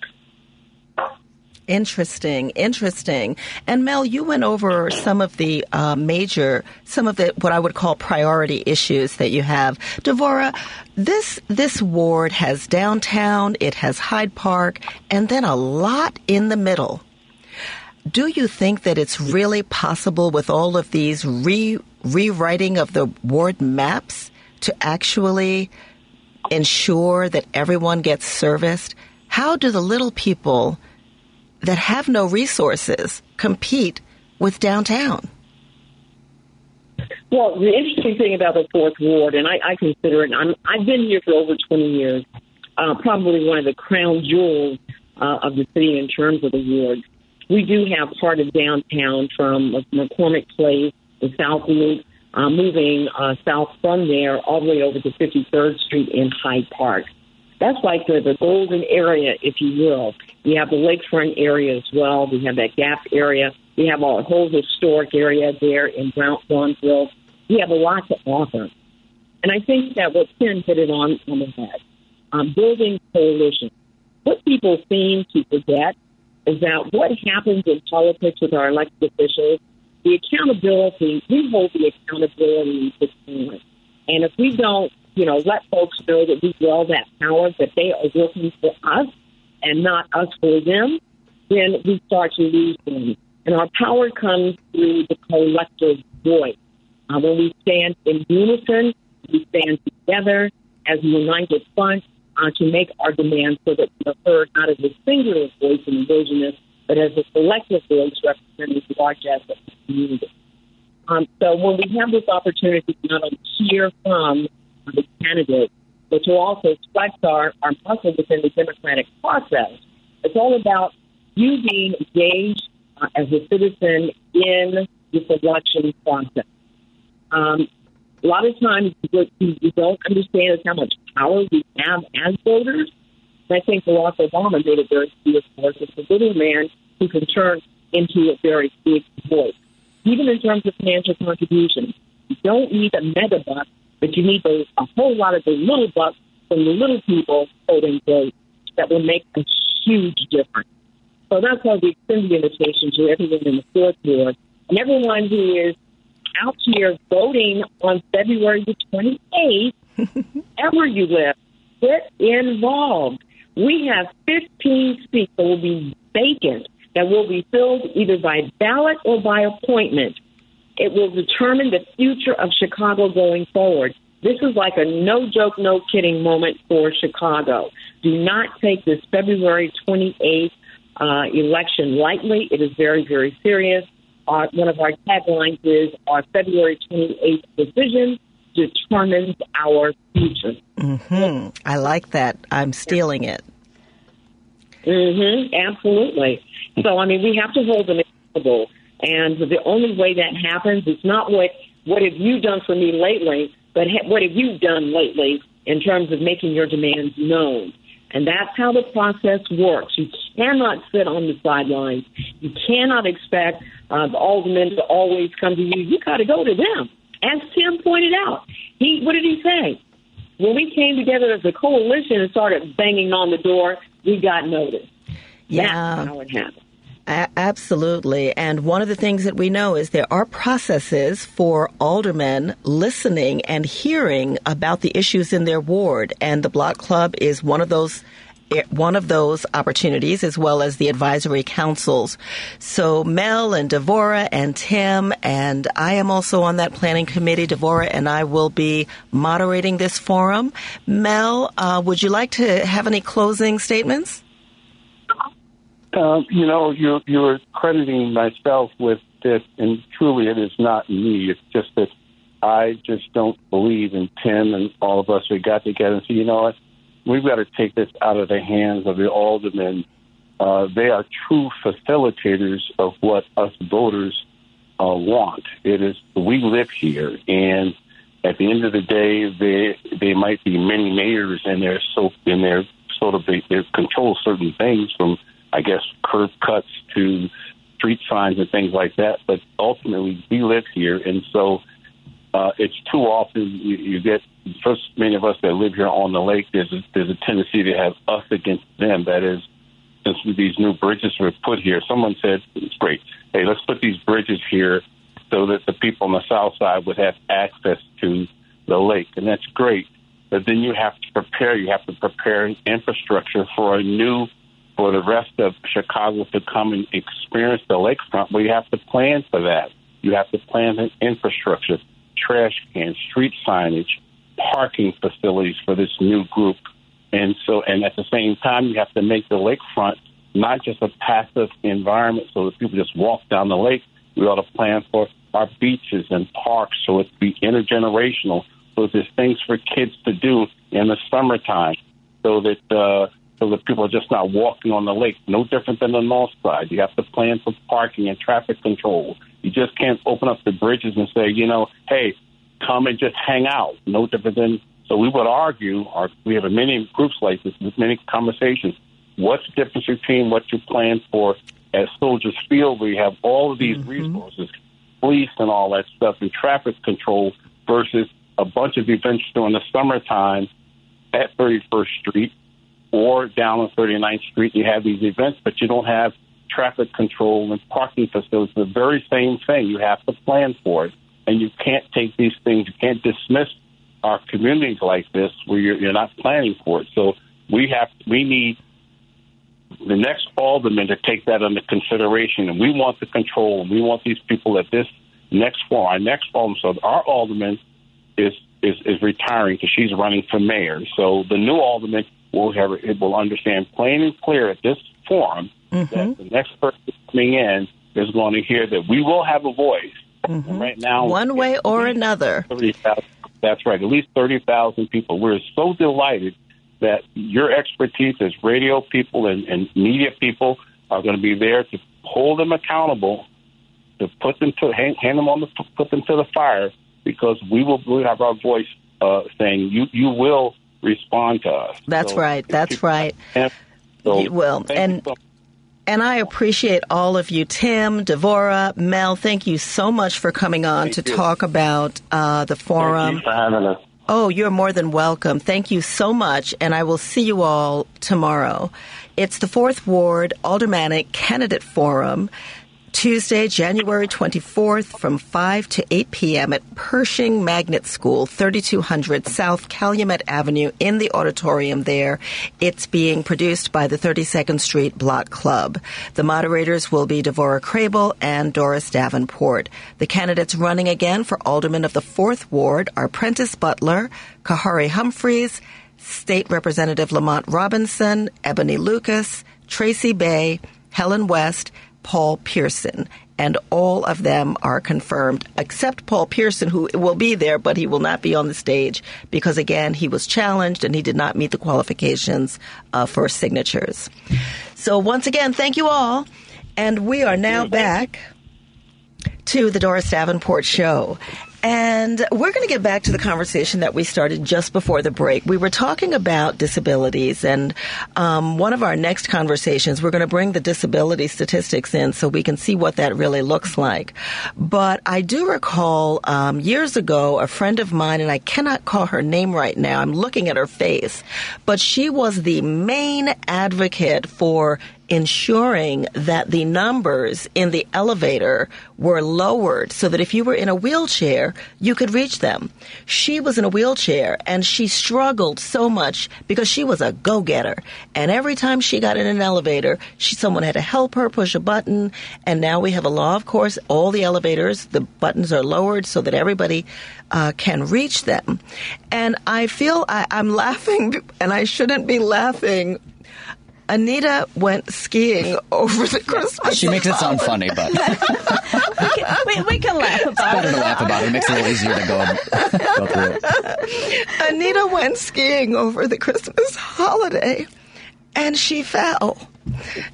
B: Interesting, interesting. And Mel, you went over some of the uh, major, some of the what I would call priority issues that you have. Devora, this this ward has downtown, it has Hyde Park, and then a lot in the middle. Do you think that it's really possible with all of these re- rewriting of the ward maps to actually ensure that everyone gets serviced? How do the little people that have no resources compete with downtown?
I: Well, the interesting thing about the fourth ward, and I, I consider it, I'm, I've been here for over 20 years, uh, probably one of the crown jewels uh, of the city in terms of the ward. We do have part of downtown from McCormick Place, the South Loop, uh, moving uh, south from there all the way over to 53rd Street in Hyde Park. That's like the, the golden area, if you will. We have the lakefront area as well. We have that gap area. We have a whole historic area there in Mount Bronzeville. We have a lot to offer. And I think that what Ken hit it on on the head, um, building coalition. What people seem to forget is that what happens in politics with our elected officials, the accountability, we hold the accountability to talent. And if we don't, you know, let folks know that we will that power, that they are working for us and not us for them, then we start to lose them. And our power comes through the collective voice. Uh, when we stand in unison, we stand together as a united front uh, to make our demands so that we are heard not as a singular voice in indigenous, but as a collective voice representing the large as the community. Um, so when we have this opportunity to not only hear from the candidates, but to also flex our, our muscle within the democratic process, it's all about you being engaged uh, as a citizen in this election process. Um, a lot of times, what you don't understand is how much power we have as voters. And I think Barack Obama made it very clear for us. It's a little man who can turn into a very big voice. Even in terms of financial contributions, you don't need a mega buck, but you need a, a whole lot of the little bucks from the little people, quote unquote, that will make a huge difference. So that's why we extend the invitation to everyone in the fourth ward and everyone who is out here voting on February the 28th, ever you live, get involved. We have 15 seats that will be vacant, that will be filled either by ballot or by appointment. It will determine the future of Chicago going forward. This is like a no joke, no kidding moment for Chicago. Do not take this February 28th uh, election lightly. It is very, very serious. Our, one of our taglines is our February 28th decision determines our future.
B: hmm I like that. I'm stealing it.
I: Hmm Absolutely. So, I mean, we have to hold them accountable. And the only way that happens is not what, what have you done for me lately, but ha- what have you done lately in terms of making your demands known? And that's how the process works. You cannot sit on the sidelines. You cannot expect uh, the aldermen to always come to you. You got to go to them. As Tim pointed out, he what did he say? When we came together as a coalition and started banging on the door, we got noticed.
B: Yeah.
I: That's how it happens.
B: A- absolutely. And one of the things that we know is there are processes for aldermen listening and hearing about the issues in their ward. And the Block Club is one of those one of those opportunities as well as the advisory councils. So Mel and Devora and Tim and I am also on that planning committee. Devora and I will be moderating this forum. Mel, uh, would you like to have any closing statements?
H: Um, you know, you're you're crediting myself with this, and truly, it is not me. It's just that I just don't believe in Tim and all of us. We got together and said, you know what, we've got to take this out of the hands of the aldermen. Uh, they are true facilitators of what us voters uh, want. It is we live here, and at the end of the day, they they might be many mayors and they're so in their sort of they, they control certain things from I guess curb cuts to street signs and things like that. But ultimately, we live here, and so uh, it's too often you, you get first many of us that live here on the lake. There's a, there's a tendency to have us against them. That is, since these new bridges were put here, someone said it's great. Hey, let's put these bridges here so that the people on the south side would have access to the lake, and that's great. But then you have to prepare. You have to prepare infrastructure for a new for the rest of Chicago to come and experience the lakefront, you have to plan for that. You have to plan an infrastructure, trash cans, street signage, parking facilities for this new group. And so, and at the same time, you have to make the lakefront not just a passive environment so that people just walk down the lake. We ought to plan for our beaches and parks so it be intergenerational, so there's things for kids to do in the summertime, so that uh, so that people are just not walking on the lake. No different than the north side. You have to plan for parking and traffic control. You just can't open up the bridges and say, you know, hey, come and just hang out. No different than. So we would argue, or we have many groups like this, many conversations. What's the difference between what you plan for at Soldiers Field, where you have all of these mm-hmm. resources, police and all that stuff, and traffic control, versus a bunch of events during the summertime at 31st Street or down on 39th Street, you have these events, but you don't have traffic control and parking facilities. The very same thing. You have to plan for it, and you can't take these things. You can't dismiss our communities like this where you're, you're not planning for it. So we have we need the next alderman to take that under consideration, and we want the control. And we want these people at this next forum. Our next alderman, so our alderman is is is retiring because she's running for mayor. So the new alderman will have it will understand plain and clear at this forum that the next person coming in is going to hear that we will have a voice. And right now,
B: One way or another.
H: 30,000 that's right, at least 30,000 people. We're so delighted that your expertise as radio people and, and media people are going to be there to hold them accountable, to put them to hand, hand them on the put them to the fire, because we will we have our voice uh, saying you you will respond to us.
B: That's
H: So-
B: right. That's right.
H: So,
B: You will. And
H: so
B: and I appreciate all of you, Tim, Devora, Mel. Thank you so much for coming on to
H: you.
B: talk about uh, the forum.
H: Thank you for having us.
B: Oh, you're more than welcome. Thank you so much, and I will see you all tomorrow. It's the Fourth Ward Aldermanic Candidate Forum, Tuesday, January 24th from 5 to 8 p.m. at Pershing Magnet School, 3200 South Calumet Avenue in the auditorium there. It's being produced by the 32nd Street Block Club. The moderators will be Devora Crable and Doris Davenport. The candidates running again for Alderman of the 4th Ward are Prentice Butler, Khari Humphries, State Representative Lamont Robinson, Ebony Lucas, Tracey Bey, Helen West, Paul Pearson. And all of them are confirmed, except Paul Pearson, who will be there, but he will not be on the stage because, again, he was challenged and he did not meet the qualifications uh, for signatures. So, once again, thank you all. And we are now back to the Doris Davenport Show. And we're going to get back to the conversation that we started just before the break. We were talking about disabilities, and um, one of our next conversations, we're going to bring the disability statistics in so we can see what that really looks like. But I do recall um, years ago, a friend of mine, and I cannot call her name right now, I'm looking at her face, but she was the main advocate for ensuring that the numbers in the elevator were lowered so that if you were in a wheelchair, you could reach them. She was in a wheelchair and she struggled so much because she was a go-getter. And every time she got in an elevator, she, someone had to help her push a button. And now we have a law, of course, all the elevators, the buttons are lowered so that everybody uh, can reach them. And I feel I, I'm laughing, and I shouldn't be laughing. Anita went skiing over the Christmas.
D: She makes it sound funny, but
E: we, we can laugh about
D: better
E: it.
D: to laugh about it. It makes it a little easier to go, go through it.
B: Anita went skiing over the Christmas holiday, and she fell.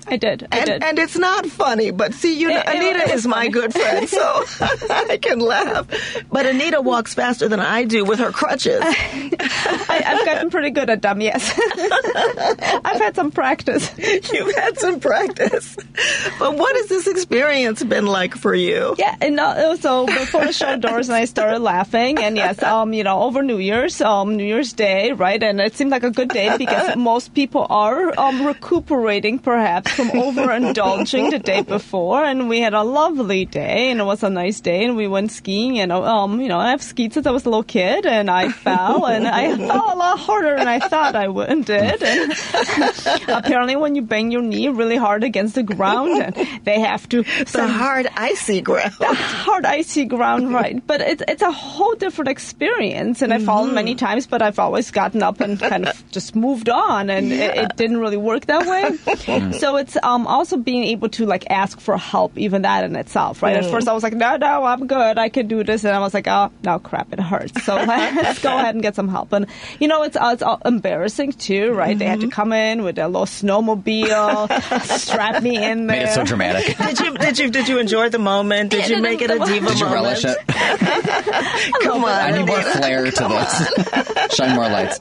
E: I did. I
B: and,
E: did.
B: and it's not funny, but see, you know,
E: It- it-
B: Anita
E: it
B: is
E: was
B: my
E: funny.
B: good friend, so I can laugh. But Anita walks faster than I do with her crutches.
E: I, I've gotten pretty good at them. Yes, I've had some practice.
B: You've had some practice. But what has this experience been like for you?
E: Yeah, and uh, so before the show doors, and I started laughing, and yes, um, you know, over New Year's, um, New Year's Day, right, and it seemed like a good day because most people are um recuperating perhaps from overindulging the day before, and we had a lovely day, and it was a nice day, and we went skiing, and um, you know, I've skied since I was a little kid, and I fell, and I fell a lot harder than I thought I would and did, and apparently when you bang your knee really hard against the ground, and they have to
B: The hard, icy ground.
E: the hard icy ground right. But it's it's a whole different experience and i've fallen many times but i've always gotten up and kind of just moved on and it, it didn't really work that way so it's um also being able to like ask for help even that in itself right at first i was like no no i'm good i can do this and i was like oh no crap it hurts so let's go ahead and get some help and you know it's uh, it's uh, embarrassing too right they had to come in with a little snowmobile strap me in there
D: Made it so dramatic.
B: Did you did you did you enjoy the moment? Did
E: Yeah,
B: you make it a diva
D: Did you
B: moment?
D: relish it?
B: Come on,
D: I need more flair to this. Shine more lights.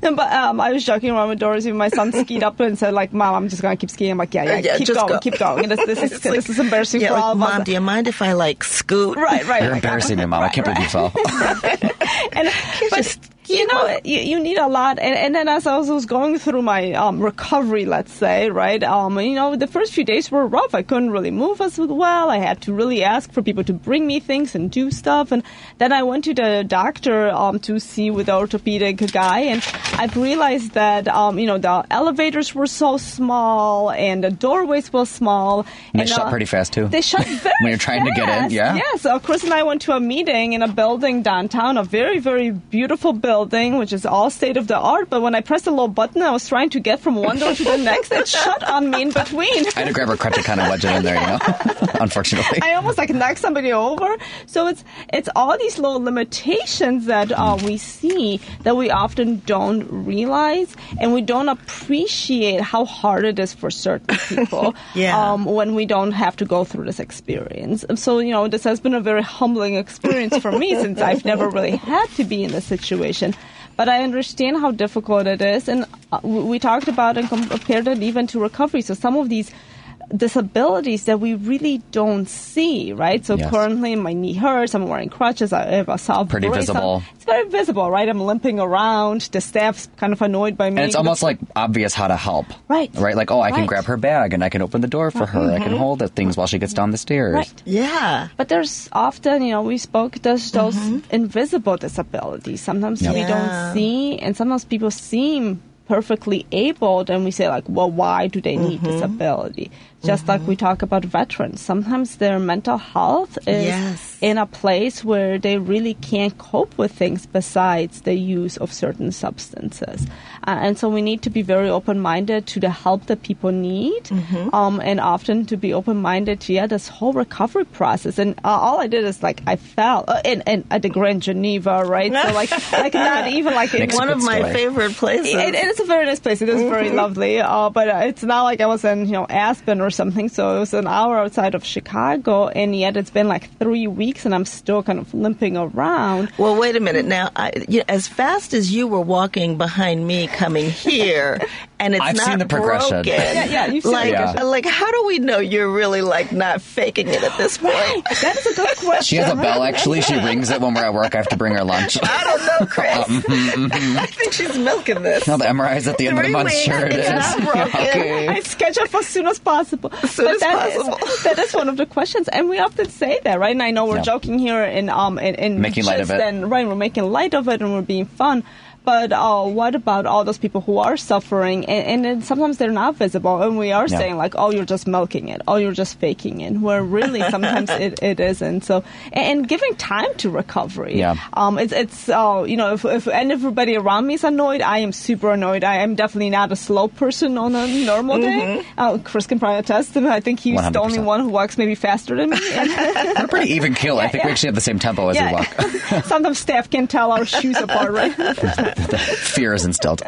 E: But um, I was joking around with Doris. My son skied up and said, "Like, mom, I'm just gonna keep skiing." I'm like, "Yeah, yeah,
B: Yeah,
E: keep
B: just
E: going,
B: go."
E: keep going." This, this is
B: like-
E: this is embarrassing
B: Yeah,
E: for all
B: like,
E: of
B: mom, do you mind if I like scoot?
E: Right, right.
D: You're
E: Like,
D: embarrassing me, Mom. I can't believe you fell.
E: and but you know you, you need a lot. And, and then as i was, going through my um, recovery let's say right? Um, you know the first few days were rough. I couldn't really move as well. I had to really ask for people to bring me things and do stuff. And then i went to the doctor um, to see with the orthopedic guy. And i've realized that um, you know the elevators were so small and the doorways were small.
D: And they
E: and,
D: shut
E: uh,
D: pretty fast too.
E: they shut very
D: When you're trying to get in,
E: fast.
D: yeah.
E: Yeah, so Chris and I went to a meeting in a building downtown, a very, very beautiful building, which is all state of the art. But when I pressed the little button, I was trying to get from one door to the next. It shut on me in between.
D: I had to grab a crutch to kind of wedge it in there, you know. Unfortunately.
E: I almost like knocked somebody over. So it's it's all these little limitations that uh, we see that we often don't realize, and we don't appreciate how hard it is for certain people.
B: Yeah.
E: Um, when we don't have to go through this experience. So you know, this has been a very humbling experience for me since I've never really had to be in this situation. But I understand how difficult it is, and uh, we talked about and compared it even to recovery. So some of these disabilities that we really don't see, right? So
D: Yes.
E: currently my knee hurts, I'm wearing crutches, I have a soft
D: Pretty
E: brace on.
D: visible.
E: It's very visible, right? I'm limping around. The staff's kind of annoyed by me.
D: And it's almost like obvious how to help.
E: Right.
D: Right? Like, oh, I can grab her bag and I can open the door for her. I can mm-hmm. hold the things while she gets down the stairs.
E: Right.
B: Yeah.
E: But there's often, you know, we spoke, there's mm-hmm. those invisible disabilities. Sometimes
D: Yep.
E: we
B: Yeah.
E: don't see, and sometimes people seem perfectly able, and we say, like, well, why do they need mm-hmm. disability? Just like we mm-hmm. talk about veterans. Sometimes their mental health is
B: Yes.
E: In a place where they really can't cope with things besides the use of certain substances. Uh, and so we need to be very open minded to the help that people need, um, and often to be open minded to yeah, this whole recovery process. And uh, all I did is like I fell uh, in, in, at the Grand Geneva, right? So like like not even like in
B: One of my
D: story.
B: favorite places.
E: it, it is a very nice place. It is very lovely, uh, but uh, it's not like I was in you know Aspen or something. So it was an hour outside of Chicago, and yet it's been like three weeks weeks and I'm still kind of limping around.
B: Well, wait a minute. Now, I, you as fast as you were walking behind me coming here, and it's
D: I've
B: not
D: seen the progression.
B: broken.
E: Yeah, yeah, you've seen
B: like,
E: the
D: progression.
B: like, how do we know you're really like not faking it at this point?
E: That is a good question.
D: She has a bell, actually. She rings it when we're at work. I have to bring her lunch.
B: I don't know, Chris.
D: Um, hmm, hmm, hmm.
B: I think she's milking this.
D: No, the MRI's at the end of the month.
B: weeks,
D: Sure it
B: it's
D: is.
B: not broken.
D: Okay.
E: I schedule for as soon as possible.
B: As soon
E: but
B: as
E: that is-
B: possible.
E: that is one of the questions, and we often say that, right? And I know we're
D: Yeah.
E: joking here and um and, and
D: Making light of it.
E: And, right, we're making light of it and we're being fun. But uh, what about all those people who are suffering and, and then sometimes they're not visible and we are
D: Yeah.
E: saying like, oh, you're just milking it, oh, you're just faking it, where really sometimes it, it isn't. So and, and giving time to recovery.
D: Yeah.
E: Um, it's it's uh, you know if, if and everybody around me is annoyed, I am super annoyed. I am definitely not a slow person on a normal day. Uh, Chris can probably attest to. I think he's the only one who walks maybe faster than me.
D: We're pretty even kill. I think we actually have the same tempo as we walk.
E: Sometimes staff can tell our shoes apart, right?
D: Fear is instilled.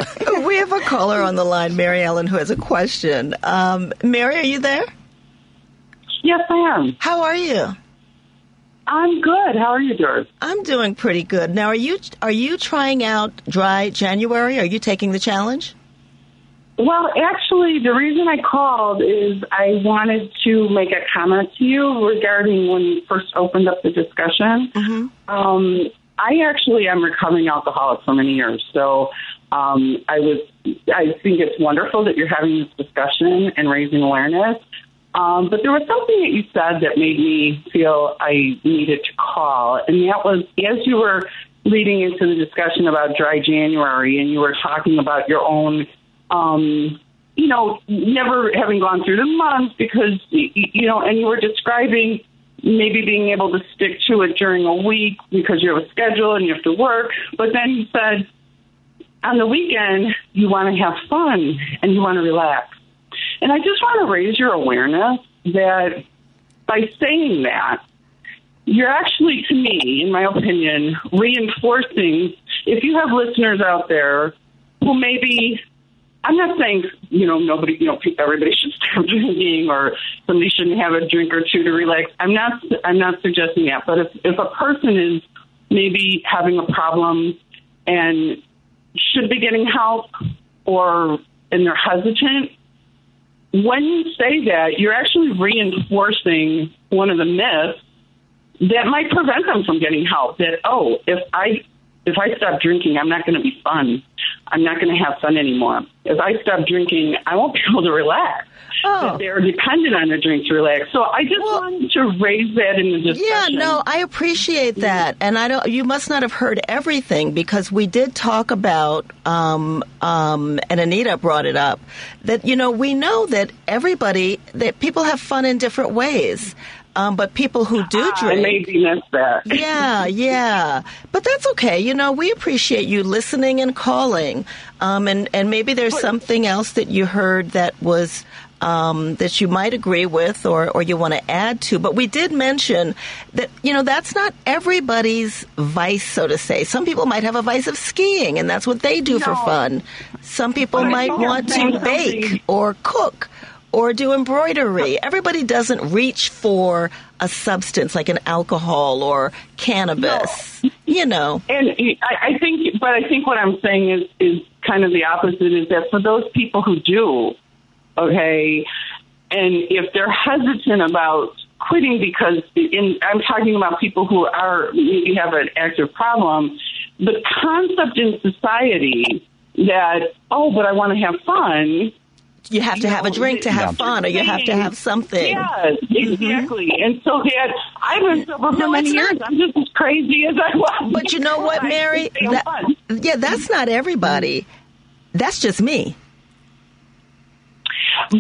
B: we have a caller on the line, Mary Ellen, who has a question. Um, Mary, are you there?
K: Yes, I am.
B: How are you?
K: I'm good. How are you, Doris?
B: I'm doing pretty good. Now, are you are you trying out dry January? Are you taking the challenge?
K: Well, actually, the reason I called is I wanted to make a comment to you regarding when you first opened up the discussion. Um, I actually am recovering alcoholic for many years, so um, I was. I think it's wonderful that you're having this discussion and raising awareness. Um, but there was something that you said that made me feel I needed to call, and that was as you were leading into the discussion about dry January, and you were talking about your own um, you know, never having gone through the month because, you know, and you were describing maybe being able to stick to it during a week because you have a schedule and you have to work. But then you said on the weekend, you want to have fun and you want to relax. And I just want to raise your awareness that by saying that, you're actually, to me, in my opinion, reinforcing. If you have listeners out there who maybe, I'm not saying you know nobody, you know, everybody should stop drinking or somebody shouldn't have a drink or two to relax. I'm not, I'm not suggesting that. But if if a person is maybe having a problem and should be getting help or and they're hesitant, when you say that, you're actually reinforcing one of the myths that might prevent them from getting help. That oh, if I if I stop drinking, I'm not going to be fun. I'm not going to have fun anymore. If I stop drinking, I won't be able to relax. That they're dependent on the drink to relax. So I just wanted to raise that in the discussion.
B: Yeah, no, I appreciate that, and I don't. You must not have heard everything because we did talk about, um, um, and Anita brought it up that you know we know that everybody that people have fun in different ways, um, but people who do
K: Ah, I
B: drink.
K: maybe missed that.
B: yeah, yeah. But that's okay. You know, we appreciate you listening and calling. Um, and, and maybe there's something else that you heard that was um, that you might agree with or, or you want to add to. But we did mention that, you know, that's not everybody's vice, so to say. Some people might have a vice of skiing, and that's what they do for fun. Some people
K: But
B: might want to bake or cook or do embroidery. Everybody doesn't reach for a substance like an alcohol or cannabis. You know.
K: And I, I think, but I think what I'm saying is is kind of the opposite. Is that for those people who do, okay, and if they're hesitant about quitting because in, I'm talking about people who are maybe have an active problem, the concept in society that oh, but I want to have fun.
B: You have to have a drink to have fun, or you have to have something.
K: Yes, mm-hmm. exactly. And so that I've been sober for
B: No,
K: many
B: it's not.
K: years. I'm just as crazy as I was.
B: But you know what, Mary? That- yeah, that's not everybody. That's just me.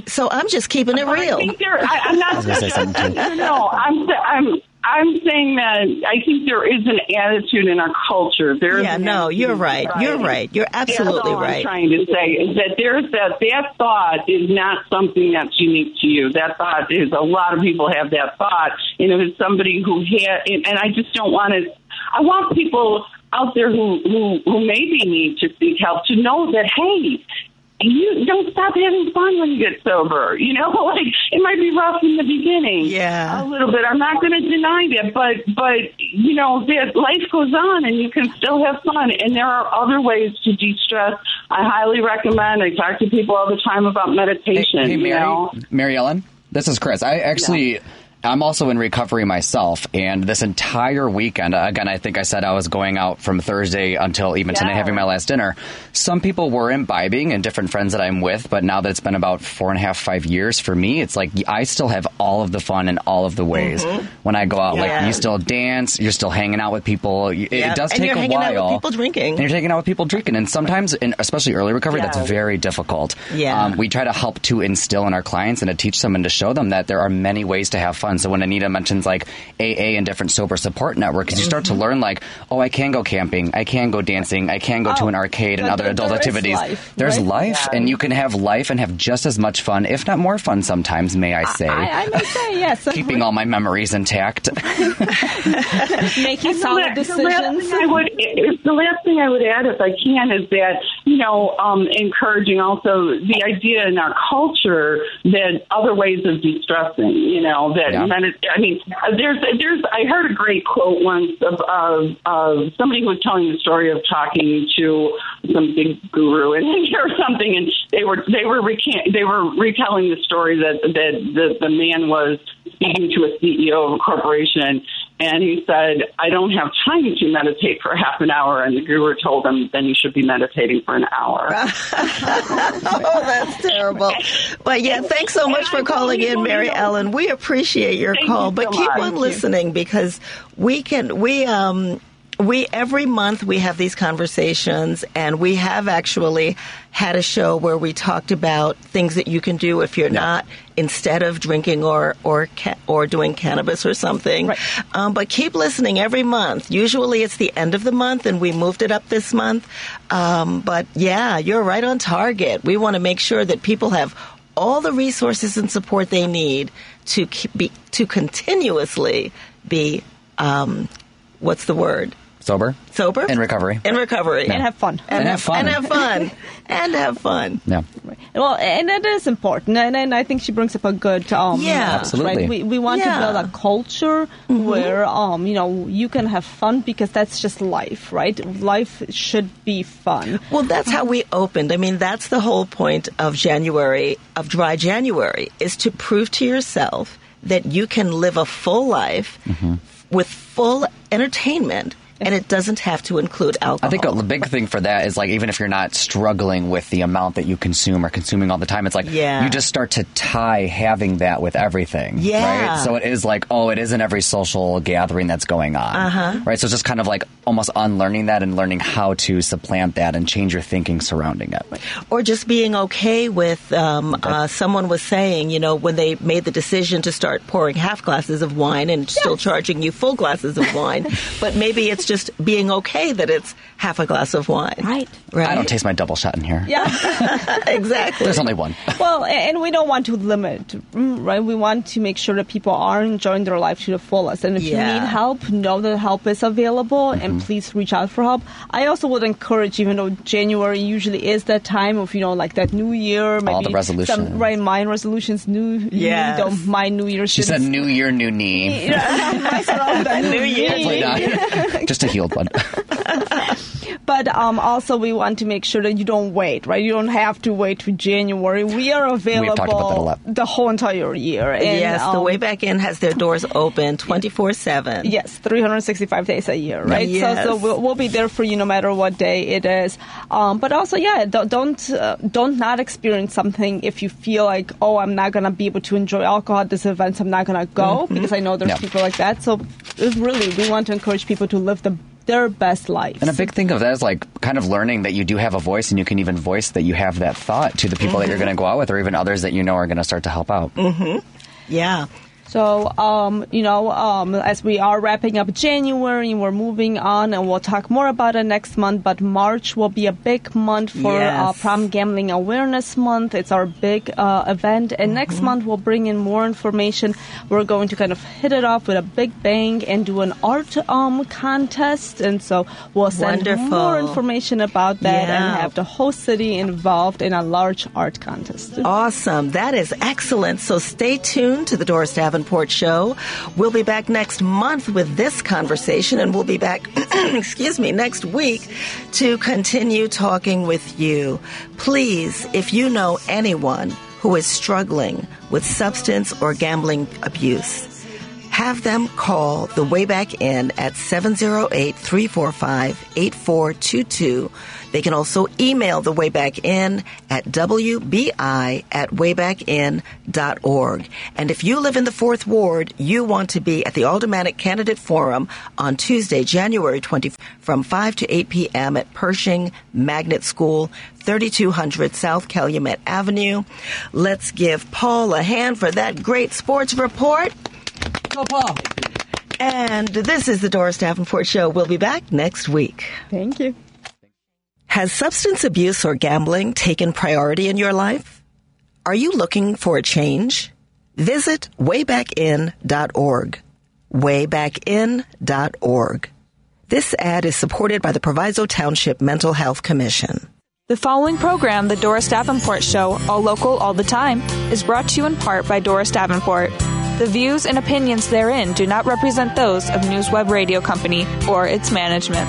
B: So I'm just keeping it
K: But I
B: real.
K: think there, I, I'm not.
D: I was say something.
K: No, no, I'm, I'm, I'm saying that I think there is an attitude in our culture. There is
B: Yeah, no, you're right.
K: society.
B: You're right. You're absolutely right.
K: That's all
B: right.
K: I'm trying to say is that there's that that thought is not something that's unique to you. That thought is a lot of people have that thought, and if it's somebody who had, and, and I just don't want to. I want people out there who who who maybe need to seek help to know that hey, you don't stop having fun when you get sober. You know, like it might be rough in the beginning,
B: Yeah.
K: a little bit. I'm not going to deny that, but but you know, that life goes on, and you can still have fun. And there are other ways to de-stress. I highly recommend. I talk to people all the time about meditation.
D: Hey,
K: you
D: Mary,
K: know,
D: Mary Ellen, this is Chris. I actually. I'm also in recovery myself, and this entire weekend, again, I think I said I was going out from Thursday until even tonight having my last dinner. Some people were imbibing and different friends that I'm with, but now that it's been about four and a half, five years for me, it's like I still have all of the fun in all of the ways when I go out.
B: Yeah.
D: Like, you still dance, you're still hanging out with people. It,
B: Yeah.
D: it does
B: And
D: take
B: you're
D: a
B: hanging out
D: while.
B: with people drinking.
D: And you're hanging out with people drinking. And sometimes, in, especially early recovery,
B: Yeah.
D: that's very difficult.
B: Yeah.
D: Um, we try to help to instill in our clients and to teach them and to show them that there are many ways to have fun. So when Anita mentions like AA and different sober support networks, you start to
B: Mm-hmm.
D: learn like, oh, I can go camping, I can go dancing, I can go to
E: Oh,
D: an arcade and other
E: there-
D: adult activities.
E: life,
D: There's
E: right?
D: life, and you can have life and have just as much fun, if not more fun sometimes, may I say.
E: I, I may say yes.
D: Keeping all my memories intact.
E: making
K: the
E: solid
K: The last,
E: decisions.
K: I would, the last thing I would add, if I can, is that you know, um, encouraging also the idea in our culture that other ways of de-stressing. You know, that
D: Yeah.
K: medit- I mean, there's there's I heard a great quote once of, of of somebody who was telling the story of talking to some big guru in India or something, and they were they were recant- they were retelling the story that that the, the man was speaking to a CEO of a corporation, and he said, "I don't have time to meditate for half an hour," and the guru told him, "Then you should be meditating for an hour."
B: oh, that's terrible. But yeah, thanks so much for calling in, Mary Ellen. We appreciate your
K: Thank
B: call,
K: you
B: but keep
K: much.
B: on listening because we can we um we every month we have these conversations and we have actually had a show where we talked about things that you can do if you're not instead of drinking or or ca- or doing cannabis or something.
E: Right.
B: Um, but keep listening every month. Usually it's the end of the month, and we moved it up this month. Um, but yeah, you're right on target. We want to make sure that people have all the resources and support they need to keep, be to continuously be um, what's the word
D: Sober?
B: sober
D: In recovery.
B: in recovery
E: And have fun.
B: and,
D: And have fun.
B: and have fun and have fun.
D: Yeah.
E: Well, and it is important, and, and I think she brings up a good um,
B: Yeah.
E: point,
D: Absolutely.
E: Right? We, we want
B: Yeah.
E: to build a culture where um, you know you can have fun because that's just life, right? Life should be fun.
B: Well, that's how we opened. I mean, that's the whole point of January, of Dry January, is to prove to yourself that you can live a full life with full entertainment and it doesn't have to include alcohol.
D: I think the big thing for that is like even if you're not struggling with the amount that you consume or consuming all the time, it's like
B: Yeah.
D: you just start to tie having that with everything.
B: Yeah.
D: Right. So it is like, oh, it isn't every social gathering that's going on. Uh-huh. Right. So it's just kind of like almost unlearning that and learning how to supplant that and change your thinking surrounding it.
B: or just being okay with um, uh, someone was saying, you know, when they made the decision to start pouring half glasses of wine and still charging you full glasses of wine, but maybe it's just being okay that it's half a glass of wine.
E: Right.
B: Right.
D: I don't taste my double shot in here.
E: Yeah.
B: exactly.
D: There's only one.
E: well, and we don't want to limit, mm, right? We want to make sure that people are enjoying their life to the fullest. And if
B: Yeah.
E: you need help, know that help is available
D: Mm-hmm.
E: and please reach out for help. I also would encourage, even though January usually is that time of, you know, like that new year, maybe
D: the resolutions.
E: Some, right, mind resolutions, new,
B: Yes.
E: you don't mind New Year's.
D: She said, "New year, new knee."
B: New Year.
D: Hopefully not. Just a healed one.
E: But um, also, we want to make sure that you don't wait, right? You don't have to wait to January. We are available
D: talked about that a lot.
E: the whole entire year. And,
B: yes, the
E: um,
B: way back in has their doors open 24 7.
E: Yes, 365 days a year, right?
B: Yes.
E: So, so we'll, we'll be there for you no matter what day it is. Um, but also, yeah, don't don't, uh, don't not experience something if you feel like, oh, I'm not gonna be able to enjoy alcohol at this event. I'm not gonna go because I know there's
D: Yeah.
E: people like that. So, really, we want to encourage people to live the, their best life.
D: And a big thing of that is like kind of learning that you do have a voice and you can even voice that you have that thought to the people that you're going to go out with or even others that you know are going to start to help out. Mm-hmm.
B: Yeah.
E: So, um, you know, um, as we are wrapping up January, we're moving on, and we'll talk more about it next month. But March will be a big month for uh,
B: Yes.
E: Problem Gambling Awareness Month. It's our big uh, event, and next
B: Mm-hmm.
E: month we'll bring in more information. We're going to kind of hit it off with a big bang and do an art um, contest, and so we'll send
B: Wonderful.
E: more information about that
B: Yeah.
E: and have the whole city involved in a large art contest.
B: Awesome. That is excellent. So stay tuned to the Doris Davenport Show. We'll be back next month with this conversation, and we'll be back, excuse me, next week to continue talking with you. Please, if you know anyone who is struggling with substance or gambling abuse, have them call the Wayback Inn at 708 345 8422. They can also email the Wayback Inn at WBI at waybackinn.org. And if you live in the Fourth Ward, you want to be at the Aldermanic Candidate Forum on Tuesday, January 20, from 5 to 8 p.m. at Pershing Magnet School, 3200 South Calumet Avenue. Let's give Paul a hand for that great sports report.
D: Go, Paul.
B: And this is the Doris Davenport Show. We'll be back next week.
E: Thank you.
B: Has substance abuse or gambling taken priority in your life? Are you looking for a change? Visit waybackinn.org. Waybackinn.org. This ad is supported by the Proviso Township Mental Health Commission.
A: The following program, The Doris Davenport Show, all local, all the time, is brought to you in part by Doris Davenport. The views and opinions therein do not represent those of News Web Radio Company or its management.